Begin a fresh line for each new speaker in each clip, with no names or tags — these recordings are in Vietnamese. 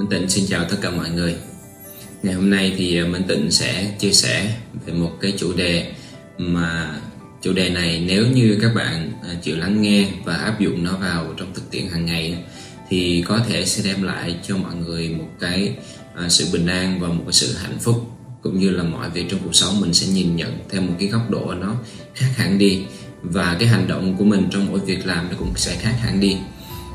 Minh Tịnh xin chào tất cả mọi người. Ngày hôm nay thì à, Minh Tịnh sẽ chia sẻ về một cái chủ đề mà chủ đề này nếu như các bạn à, chịu lắng nghe và áp dụng nó vào trong thực tiễn hàng ngày thì có thể sẽ đem lại cho mọi người một cái à, sự bình an và một cái sự hạnh phúc, cũng như là mọi việc trong cuộc sống mình sẽ nhìn nhận theo một cái góc độ nó khác hẳn đi. Và cái hành động của mình trong mỗi việc làm nó cũng sẽ khác hẳn đi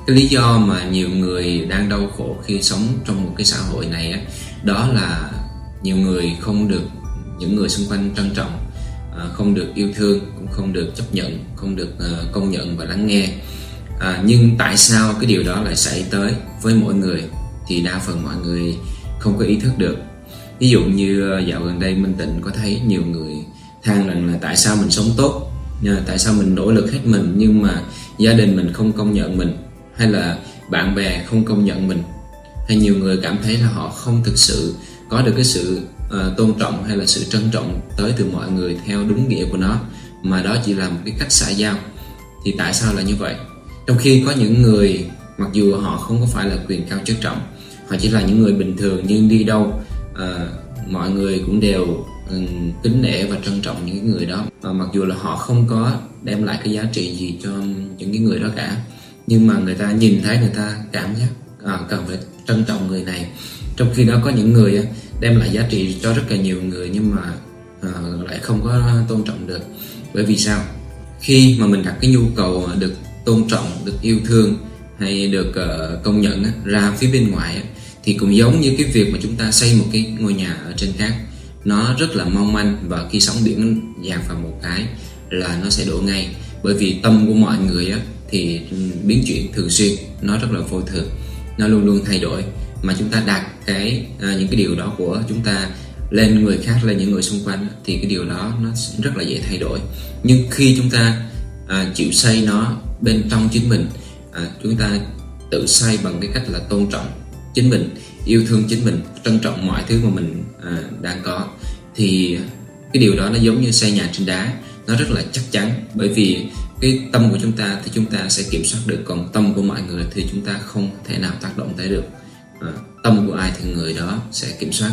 cái lý do mà nhiều người đang đau khổ khi sống trong một cái xã hội này á, đó là nhiều người không được những người xung quanh trân trọng à, không được yêu thương cũng không được chấp nhận không được ờ, công nhận và lắng nghe. À, nhưng tại sao cái điều đó lại xảy tới với mỗi người thì đa phần mọi người không có ý thức được. Ví dụ như ờ, dạo gần đây minh tịnh có thấy nhiều người than rằng là tại sao mình sống tốt à, tại sao mình nỗ lực hết mình nhưng mà gia đình mình không công nhận mình hay là bạn bè không công nhận mình hay nhiều người cảm thấy là họ không thực sự có được cái sự uh, tôn trọng hay là sự trân trọng tới từ mọi người theo đúng nghĩa của nó mà đó chỉ là một cái cách xã giao. Thì tại sao là như vậy? Trong khi có những người mặc dù họ không có phải là quyền cao chức trọng họ chỉ là những người bình thường nhưng đi đâu uh, mọi người cũng đều um, kính nể và trân trọng những người đó. Và mặc dù là họ không có đem lại cái giá trị gì cho những cái người đó cả nhưng mà người ta nhìn thấy người ta cảm giác à, cần phải trân trọng người này. Trong khi đó có những người à, đem lại giá trị cho rất là nhiều người nhưng mà à, lại không có tôn trọng được. Bởi vì sao? Khi mà mình đặt cái nhu cầu được tôn trọng được yêu thương hay được uh, công nhận uh, ra phía bên ngoài uh, thì cũng giống như cái việc mà chúng ta xây một cái ngôi nhà ở trên cát. Nó rất là mong manh và khi sóng biển dạt vào một cái là nó sẽ đổ ngay. Bởi vì tâm của mọi người á, thì biến chuyển thường xuyên nó rất là vô thường nó luôn luôn thay đổi. Mà chúng ta đặt cái à, những cái điều đó của chúng ta lên người khác lên những người xung quanh thì cái điều đó nó rất là dễ thay đổi. Nhưng khi chúng ta à, chịu xây nó bên trong chính mình à, chúng ta tự xây bằng cái cách là tôn trọng chính mình yêu thương chính mình trân trọng mọi thứ mà mình à, đang có thì cái điều đó nó giống như xây nhà trên đá nó rất là chắc chắn. Bởi vì cái tâm của chúng ta thì chúng ta sẽ kiểm soát được còn tâm của mọi người thì chúng ta không thể nào tác động tới được. À, tâm của ai thì người đó sẽ kiểm soát.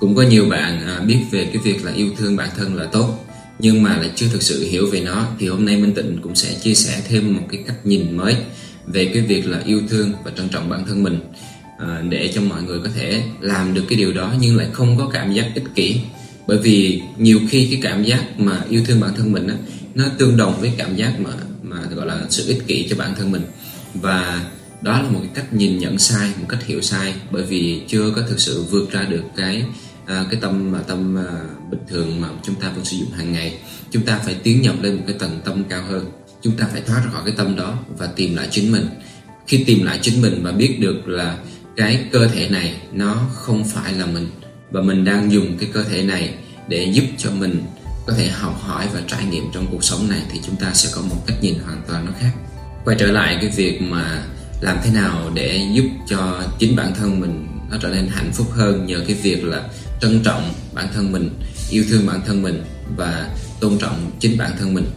Cũng có nhiều bạn à, biết về cái việc là yêu thương bản thân là tốt nhưng mà lại chưa thực sự hiểu về nó. Thì hôm nay Minh Tịnh cũng sẽ chia sẻ thêm một cái cách nhìn mới về cái việc là yêu thương và trân trọng bản thân mình à, để cho mọi người có thể làm được cái điều đó nhưng lại không có cảm giác ích kỷ. Bởi vì nhiều khi cái cảm giác mà yêu thương bản thân mình á, nó tương đồng với cảm giác mà mà gọi là sự ích kỷ cho bản thân mình. Và đó là một cái cách nhìn nhận sai một cách hiểu sai bởi vì chưa có thực sự vượt ra được cái à, cái tâm mà tâm à, bình thường mà chúng ta vẫn sử dụng hàng ngày. Chúng ta phải tiến nhập lên một cái tầng tâm cao hơn. Chúng ta phải thoát ra khỏi cái tâm đó và tìm lại chính mình. Khi tìm lại chính mình và biết được là cái cơ thể này nó không phải là mình và mình đang dùng cái cơ thể này để giúp cho mình có thể học hỏi và trải nghiệm trong cuộc sống này thì chúng ta sẽ có một cách nhìn hoàn toàn nó khác. Quay trở lại cái việc mà làm thế nào để giúp cho chính bản thân mình nó trở nên hạnh phúc hơn nhờ cái việc là trân trọng bản thân mình, yêu thương bản thân mình và tôn trọng chính bản thân mình.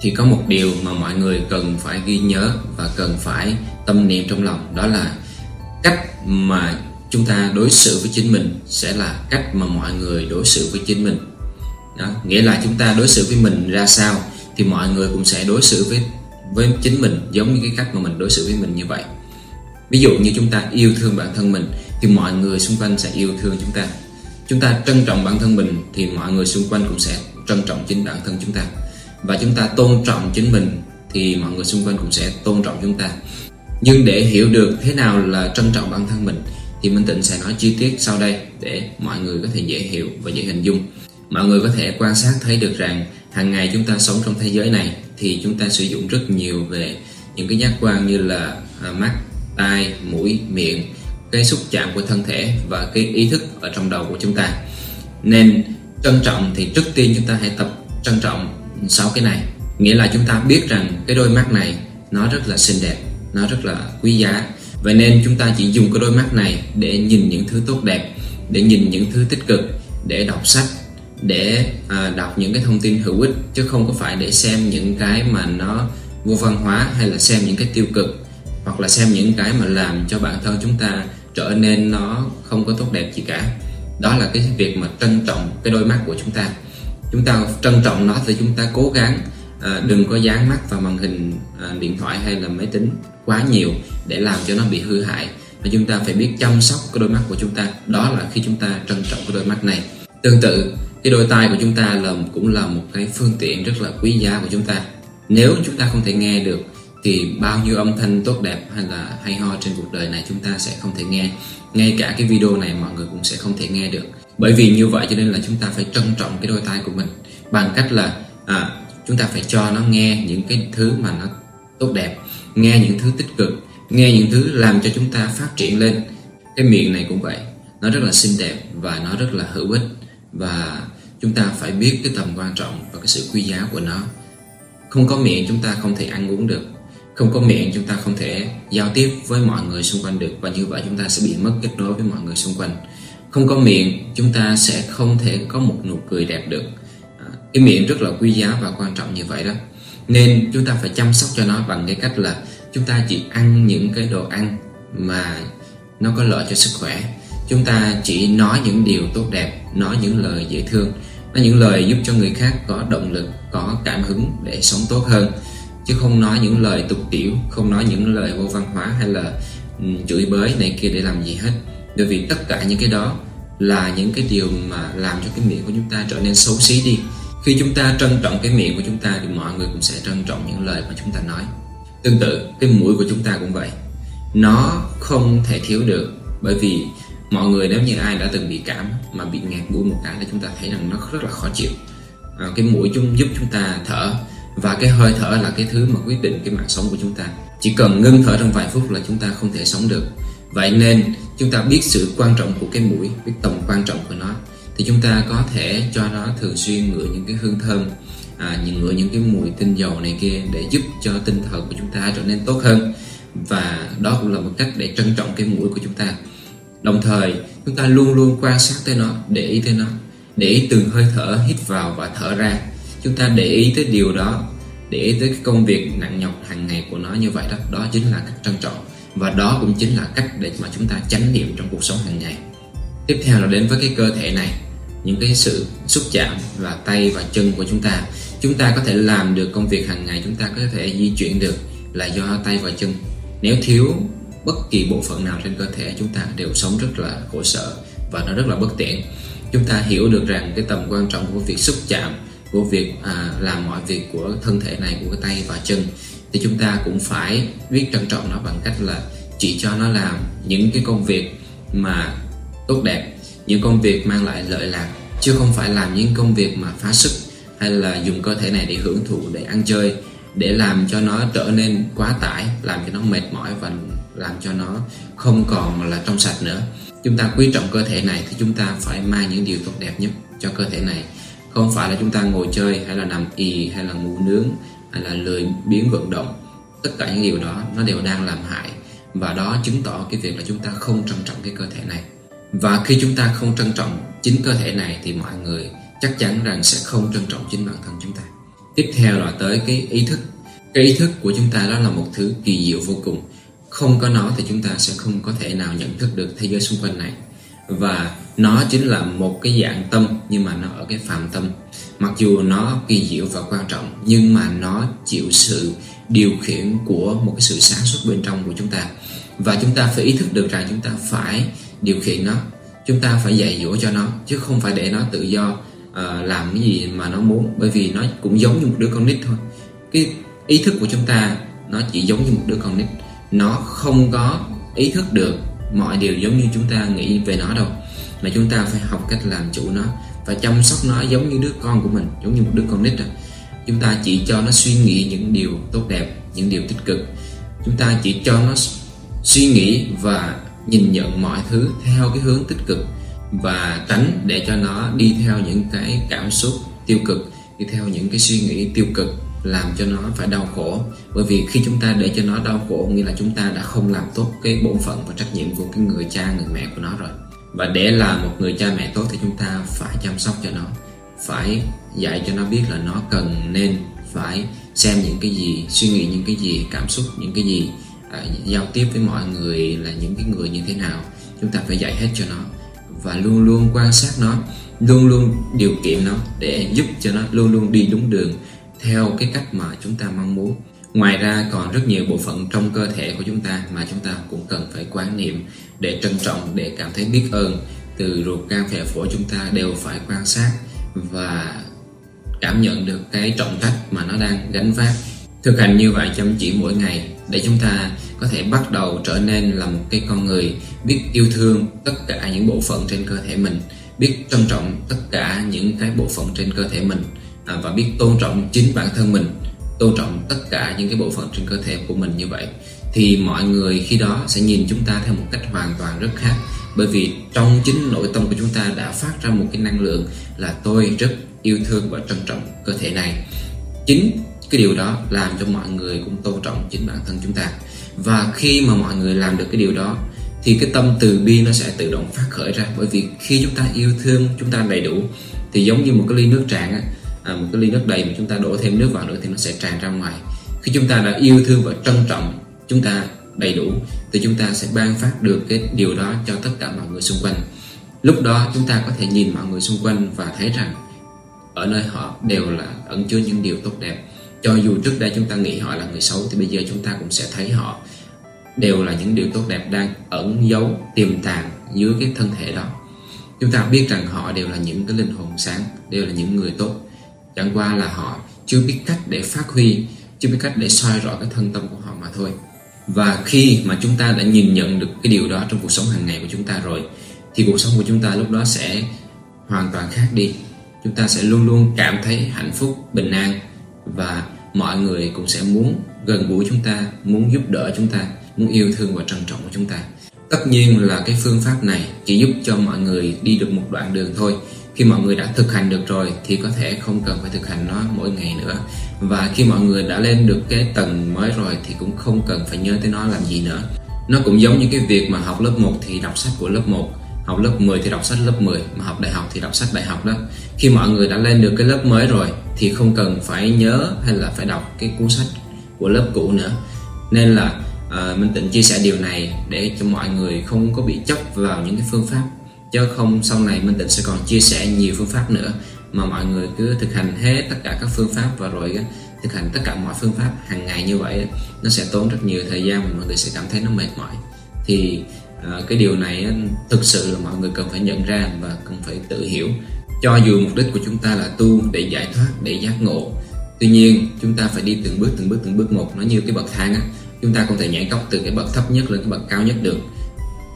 Thì có một điều mà mọi người cần phải ghi nhớ và cần phải tâm niệm trong lòng, đó là cách mà chúng ta đối xử với chính mình sẽ là cách mà mọi người đối xử với chính mình đó, nghĩa là chúng ta đối xử với mình ra sao thì mọi người cũng sẽ đối xử với với chính mình giống như cái cách mà mình đối xử với mình như vậy. Ví dụ như chúng ta yêu thương bản thân mình thì mọi người xung quanh sẽ yêu thương chúng ta. Chúng ta trân trọng bản thân mình thì mọi người xung quanh cũng sẽ trân trọng chính bản thân chúng ta. Và chúng ta tôn trọng chính mình thì mọi người xung quanh cũng sẽ tôn trọng chúng ta. Nhưng để hiểu được thế nào là trân trọng bản thân mình thì Minh Tịnh sẽ nói chi tiết sau đây để mọi người có thể dễ hiểu và dễ hình dung mọi người có thể quan sát thấy được rằng hàng ngày chúng ta sống trong thế giới này thì chúng ta sử dụng rất nhiều về những cái giác quan như là à, mắt, tai, mũi, miệng cái xúc chạm của thân thể và cái ý thức ở trong đầu của chúng ta. Nên trân trọng thì trước tiên chúng ta hãy tập trân trọng sáu cái này. Nghĩa là chúng ta biết rằng cái đôi mắt này nó rất là xinh đẹp nó rất là quý giá. Vậy nên chúng ta chỉ dùng cái đôi mắt này để nhìn những thứ tốt đẹp để nhìn những thứ tích cực để đọc sách để à, đọc những cái thông tin hữu ích chứ không có phải để xem những cái mà nó vô văn hóa hay là xem những cái tiêu cực hoặc là xem những cái mà làm cho bản thân chúng ta trở nên nó không có tốt đẹp gì cả. Đó là cái việc mà trân trọng cái đôi mắt của chúng ta. Chúng ta trân trọng nó thì chúng ta cố gắng à, đừng có dán mắt vào màn hình à, điện thoại hay là máy tính quá nhiều để làm cho nó bị hư hại. Và chúng ta phải biết chăm sóc cái đôi mắt của chúng ta. Đó là khi chúng ta trân trọng cái đôi mắt này. Tương tự cái đôi tai của chúng ta là cũng là một cái phương tiện rất là quý giá của chúng ta. Nếu chúng ta không thể nghe được thì bao nhiêu âm thanh tốt đẹp hay là hay ho trên cuộc đời này chúng ta sẽ không thể nghe. Ngay cả cái video này mọi người cũng sẽ không thể nghe được. Bởi vì như vậy cho nên là chúng ta phải trân trọng cái đôi tai của mình. Bằng cách là à, chúng ta phải cho nó nghe những cái thứ mà nó tốt đẹp nghe những thứ tích cực nghe những thứ làm cho chúng ta phát triển lên. Cái miệng này cũng vậy nó rất là xinh đẹp và nó rất là hữu ích và chúng ta phải biết cái tầm quan trọng và cái sự quý giá của nó. Không có miệng chúng ta không thể ăn uống được. Không có miệng chúng ta không thể giao tiếp với mọi người xung quanh được. Và như vậy chúng ta sẽ bị mất kết nối với mọi người xung quanh. Không có miệng, chúng ta sẽ không thể có một nụ cười đẹp được. À, cái miệng rất là quý giá và quan trọng như vậy đó. Nên chúng ta phải chăm sóc cho nó bằng cái cách là chúng ta chỉ ăn những cái đồ ăn mà nó có lợi cho sức khỏe chúng ta chỉ nói những điều tốt đẹp, nói những lời dễ thương. Nói những lời giúp cho người khác có động lực, có cảm hứng để sống tốt hơn. Chứ không nói những lời tục tiểu, không nói những lời vô văn hóa hay là chửi bới này kia để làm gì hết. Bởi vì tất cả những cái đó là những cái điều mà làm cho cái miệng của chúng ta trở nên xấu xí đi. Khi chúng ta trân trọng cái miệng của chúng ta thì mọi người cũng sẽ trân trọng những lời mà chúng ta nói. Tương tự, cái mũi của chúng ta cũng vậy. Nó không thể thiếu được bởi vì mọi người nếu như ai đã từng bị cảm mà bị ngạt mũi một cái là chúng ta thấy rằng nó rất là khó chịu. À, cái mũi chúng giúp chúng ta thở và cái hơi thở là cái thứ mà quyết định cái mạng sống của chúng ta. Chỉ cần ngưng thở trong vài phút là chúng ta không thể sống được. Vậy nên chúng ta biết sự quan trọng của cái mũi biết tầm quan trọng của nó. Thì chúng ta có thể cho nó thường xuyên ngửi những cái hương thơm à, nhìn ngửi những cái mùi tinh dầu này kia để giúp cho tinh thần của chúng ta trở nên tốt hơn. Và đó cũng là một cách để trân trọng cái mũi của chúng ta đồng thời, chúng ta luôn luôn quan sát tới nó, để ý tới nó, để ý từng hơi thở hít vào và thở ra. Chúng ta để ý tới điều đó, để ý tới cái công việc nặng nhọc hàng ngày của nó như vậy đó. Đó chính là cách trân trọng, và đó cũng chính là cách để mà chúng ta chánh niệm trong cuộc sống hàng ngày. Tiếp theo là đến với cái cơ thể này, những cái sự xúc chạm là tay và chân của chúng ta. Chúng ta có thể làm được công việc hàng ngày, chúng ta có thể di chuyển được là do tay và chân. Nếu thiếu bất kỳ bộ phận nào trên cơ thể chúng ta đều sống rất là khổ sở và nó rất là bất tiện. Chúng ta hiểu được rằng cái tầm quan trọng của việc xúc chạm của việc à, làm mọi việc của thân thể này của cái tay và chân thì chúng ta cũng phải biết trân trọng nó bằng cách là chỉ cho nó làm những cái công việc mà tốt đẹp những công việc mang lại lợi lạc chứ không phải làm những công việc mà phá sức hay là dùng cơ thể này để hưởng thụ để ăn chơi để làm cho nó trở nên quá tải, làm cho nó mệt mỏi và làm cho nó không còn là trong sạch nữa. Chúng ta quý trọng cơ thể này thì chúng ta phải mang những điều tốt đẹp nhất cho cơ thể này. Không phải là chúng ta ngồi chơi hay là nằm ì hay là ngủ nướng hay là lười biến vận động. Tất cả những điều đó nó đều đang làm hại và đó chứng tỏ cái việc là chúng ta không trân trọng cái cơ thể này. Và khi chúng ta không trân trọng chính cơ thể này thì mọi người chắc chắn rằng sẽ không trân trọng chính bản thân chúng ta tiếp theo là tới cái ý thức. Cái ý thức của chúng ta đó là một thứ kỳ diệu vô cùng. Không có nó thì chúng ta sẽ không có thể nào nhận thức được thế giới xung quanh này. Và nó chính là một cái dạng tâm, nhưng mà nó ở cái phạm tâm. Mặc dù nó kỳ diệu và quan trọng, nhưng mà nó chịu sự điều khiển của một cái sự sáng suốt bên trong của chúng ta. Và chúng ta phải ý thức được rằng chúng ta phải điều khiển nó. Chúng ta phải dạy dỗ cho nó, chứ không phải để nó tự do uh, làm cái gì mà nó muốn. Bởi vì nó cũng giống như một đứa con nít thôi. Cái ý thức của chúng ta nó chỉ giống như một đứa con nít. Nó không có ý thức được mọi điều giống như chúng ta nghĩ về nó đâu. Mà chúng ta phải học cách làm chủ nó và chăm sóc nó giống như đứa con của mình giống như một đứa con nít rồi chúng ta chỉ cho nó suy nghĩ những điều tốt đẹp những điều tích cực. Chúng ta chỉ cho nó suy nghĩ và nhìn nhận mọi thứ theo cái hướng tích cực và tránh để cho nó đi theo những cái cảm xúc tiêu cực đi theo những cái suy nghĩ tiêu cực làm cho nó phải đau khổ. Bởi vì khi chúng ta để cho nó đau khổ nghĩa là chúng ta đã không làm tốt cái bổn phận và trách nhiệm của cái người cha người mẹ của nó rồi. Và để là một người cha mẹ tốt thì chúng ta phải chăm sóc cho nó phải dạy cho nó biết là nó cần nên phải xem những cái gì suy nghĩ những cái gì cảm xúc những cái gì à, giao tiếp với mọi người là những cái người như thế nào. Chúng ta phải dạy hết cho nó và luôn luôn quan sát nó, luôn luôn điều kiện nó để giúp cho nó luôn luôn đi đúng đường theo cái cách mà chúng ta mong muốn. Ngoài ra còn rất nhiều bộ phận trong cơ thể của chúng ta mà chúng ta cũng cần phải quán niệm để trân trọng, để cảm thấy biết ơn. Từ ruột gan phèo phổi chúng ta đều phải quan sát và cảm nhận được cái trọng trách mà nó đang gánh vác thực hành như vậy chăm chỉ mỗi ngày để chúng ta có thể bắt đầu trở nên là một cái con người biết yêu thương tất cả những bộ phận trên cơ thể mình, biết trân trọng tất cả những cái bộ phận trên cơ thể mình à, và biết tôn trọng chính bản thân mình, tôn trọng tất cả những cái bộ phận trên cơ thể của mình như vậy. Thì mọi người khi đó sẽ nhìn chúng ta theo một cách hoàn toàn rất khác, bởi vì trong chính nội tâm của chúng ta đã phát ra một cái năng lượng là tôi rất yêu thương và trân trọng cơ thể này. Chính cái điều đó làm cho mọi người cũng tôn trọng chính bản thân chúng ta. Và khi mà mọi người làm được cái điều đó thì cái tâm từ bi nó sẽ tự động phát khởi ra. Bởi vì khi chúng ta yêu thương chúng ta đầy đủ thì giống như một cái ly nước tràn á à, một cái ly nước đầy mà chúng ta đổ thêm nước vào nữa thì nó sẽ tràn ra ngoài. Khi chúng ta đã yêu thương và trân trọng chúng ta đầy đủ thì chúng ta sẽ ban phát được cái điều đó cho tất cả mọi người xung quanh. Lúc đó chúng ta có thể nhìn mọi người xung quanh và thấy rằng ở nơi họ đều là ẩn chứa những điều tốt đẹp cho dù trước đây chúng ta nghĩ họ là người xấu, thì bây giờ chúng ta cũng sẽ thấy họ đều là những điều tốt đẹp đang ẩn giấu, tiềm tàng dưới cái thân thể đó. Chúng ta biết rằng họ đều là những cái linh hồn sáng, đều là những người tốt. Chẳng qua là họ chưa biết cách để phát huy, chưa biết cách để soi rõ cái thân tâm của họ mà thôi. Và khi mà chúng ta đã nhìn nhận được cái điều đó trong cuộc sống hàng ngày của chúng ta rồi, thì cuộc sống của chúng ta lúc đó sẽ hoàn toàn khác đi. Chúng ta sẽ luôn luôn cảm thấy hạnh phúc, bình an và mọi người cũng sẽ muốn gần gũi chúng ta, muốn giúp đỡ chúng ta, muốn yêu thương và trân trọng của chúng ta. Tất nhiên là cái phương pháp này chỉ giúp cho mọi người đi được một đoạn đường thôi. Khi mọi người đã thực hành được rồi thì có thể không cần phải thực hành nó mỗi ngày nữa. Và khi mọi người đã lên được cái tầng mới rồi thì cũng không cần phải nhớ tới nó làm gì nữa. Nó cũng giống như cái việc mà học lớp 1 thì đọc sách của lớp 1 học lớp 10 thì đọc sách lớp 10 mà học đại học thì đọc sách đại học đó. Khi mọi người đã lên được cái lớp mới rồi thì không cần phải nhớ hay là phải đọc cái cuốn sách của lớp cũ nữa. Nên là uh, Minh Tịnh chia sẻ điều này để cho mọi người không có bị chấp vào những cái phương pháp. Chứ không sau này Minh Tịnh sẽ còn chia sẻ nhiều phương pháp nữa mà mọi người cứ thực hành hết tất cả các phương pháp và rồi thực hành tất cả mọi phương pháp hàng ngày như vậy nó sẽ tốn rất nhiều thời gian và mọi người sẽ cảm thấy nó mệt mỏi. Thì à, cái điều này thực sự là mọi người cần phải nhận ra và cần phải tự hiểu cho dù mục đích của chúng ta là tu để giải thoát, để giác ngộ. Tuy nhiên, chúng ta phải đi từng bước từng bước từng bước một. Nó như cái bậc thang á, chúng ta không thể nhảy cốc từ cái bậc thấp nhất lên cái bậc cao nhất được.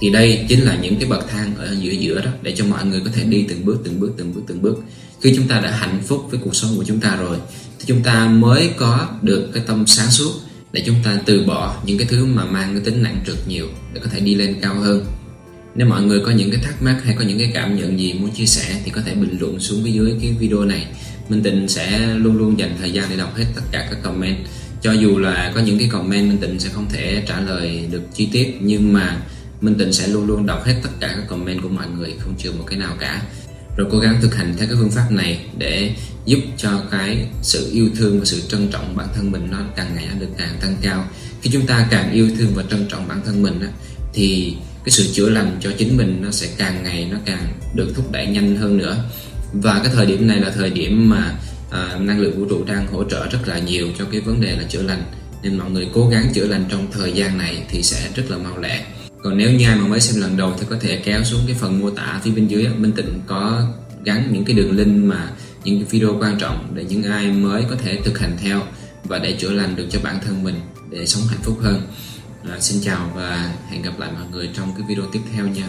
Thì đây chính là những cái bậc thang ở giữa giữa đó, để cho mọi người có thể đi từng bước từng bước từng bước từng bước. Khi chúng ta đã hạnh phúc với cuộc sống của chúng ta rồi, thì chúng ta mới có được cái tâm sáng suốt để chúng ta từ bỏ những cái thứ mà mang cái tính nặng trược nhiều để có thể đi lên cao hơn nếu mọi người có những cái thắc mắc hay có những cái cảm nhận gì muốn chia sẻ thì có thể bình luận xuống phía dưới cái video này. Minh Tịnh sẽ luôn luôn dành thời gian để đọc hết tất cả các comment. Cho dù là có những cái comment, Minh Tịnh sẽ không thể trả lời được chi tiết, nhưng mà Minh Tịnh sẽ luôn luôn đọc hết tất cả các comment của mọi người, không chừa một cái nào cả. Rồi cố gắng thực hành theo cái phương pháp này để giúp cho cái sự yêu thương và sự trân trọng bản thân mình nó càng ngày nó được càng tăng cao. Khi chúng ta càng yêu thương và trân trọng bản thân mình thì cái sự chữa lành cho chính mình nó sẽ càng ngày nó càng được thúc đẩy nhanh hơn nữa. Và cái thời điểm này là thời điểm mà à, năng lượng vũ trụ đang hỗ trợ rất là nhiều cho cái vấn đề là chữa lành. Nên mọi người cố gắng chữa lành trong thời gian này thì sẽ rất là mau lẹ. Còn nếu như ai mà mới xem lần đầu thì có thể kéo xuống cái phần mô tả phía bên dưới Minh Tịnh có gắn những cái đường link mà những cái video quan trọng để những ai mới có thể thực hành theo và để chữa lành được cho bản thân mình để sống hạnh phúc hơn à, xin chào và hẹn gặp lại mọi người trong cái video tiếp theo nha.